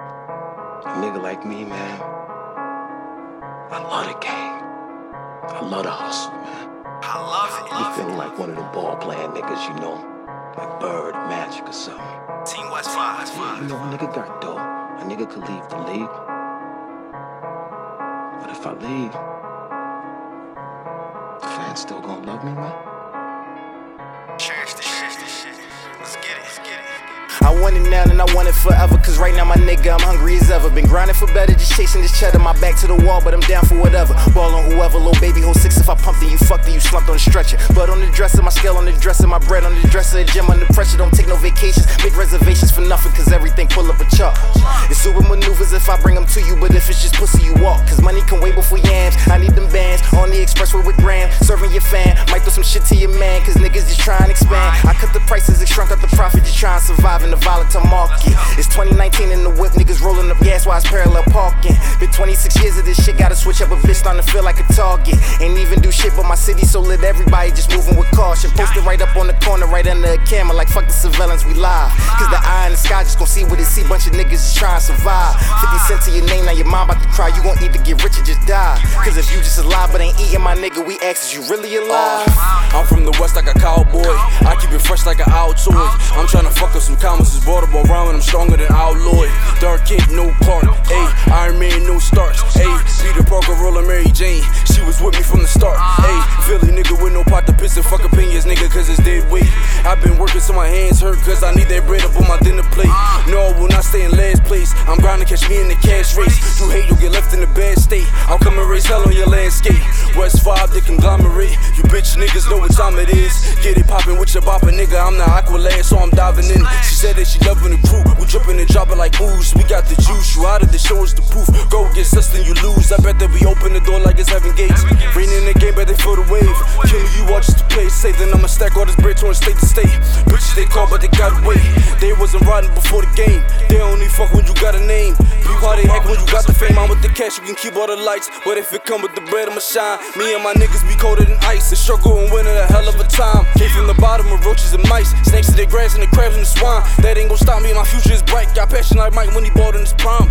A nigga like me, man. I love the game. I love the hustle, man. I love it. You feeling like one of them ball playing niggas, you know? Like Bird, Magic, or something. Team West 5. West 5. You know, a nigga got dough. A nigga could leave the league. But if I leave, the fans still gonna love me, man? I want it now and I want it forever. Cause right now, my nigga, I'm hungry as ever. Been grinding for better, just chasing this cheddar. My back to the wall, but I'm down for whatever. Ball on whoever, little baby, hold six. If I pump, then you fuck, then you slumped on the stretcher. But on the dresser, my scale on the dresser, my bread on the dresser. A gym under pressure, don't take no vacations. Make reservations for nothing, cause everything pull up a chart. To you, but if it's just pussy, you walk. Cause money can wait before yams. I need them bands on the expressway with Graham. Serving your fan, might throw some shit to your man, cause niggas just try and expand. I cut the prices and shrunk up the profit, just try to survive in the volatile market. It's 2019 in the whip, niggas rolling up gas while it's parallel parking. Been 26 years of this shit, gotta switch up a bitch, starting to feel like a target. Ain't even do shit, but my city so lit, everybody just moving with caution. Posted right up on the corner, right under the camera, like fuck the surveillance, we live. Cause the just gon' see what it see, bunch of niggas just trying to survive. 50 cent to your name, now your mom about to cry, you gon' either get rich or just die. Cause if you just alive but ain't eating my nigga, we ask, is you really alive? Oh, I'm from the west like a cowboy. I keep it fresh like an Altoid. I'm tryna fuck up some commas. It's Baltimore rhyming. I'm stronger than Outlaw. Dark Kid, no part. Ayy, Iron Man, no starts. Ayy, Peter Parker, roller Mary Jane. She was with me from the start. Ayy, Philly nigga with no pot to piss and fuck opinions, nigga, cause it's dead weight. I've been working so my hands hurt, cause I need that bread up on my stay in last place. I'm grinding, catch me in the cash race. You hate, you'll get left in a bad state. I'll come and raise hell on your landscape. West 5, the conglomerate. You bitch niggas know what time it is. Get it poppin' nigga. I'm the Aqualad, so I'm diving in. She said that she loving the crew. We drippin' and dropping like ooze. We got the juice. You out of the show is the proof. Go get sus, then you lose. I bet that we open the door like it's heaven gates. Rain in the game, but they feel the wave. Killing you just to play safe. Then I'ma stack all this bread to state to state. Bitches they call, but they gotta wait. They wasn't riding before the game. They only fuck when you got a name. They act when you got the fame. I'm with the cash, you can keep all the lights. But if it come with the bread, I'ma shine. Me and my niggas be colder than ice. The struggle and winning a hell of a time. Came from the bottom of roaches and mice. Snakes to the grass and the crabs and the swine. That ain't gon' stop me, my future is bright. Got passion like Mike when he bought in his prime.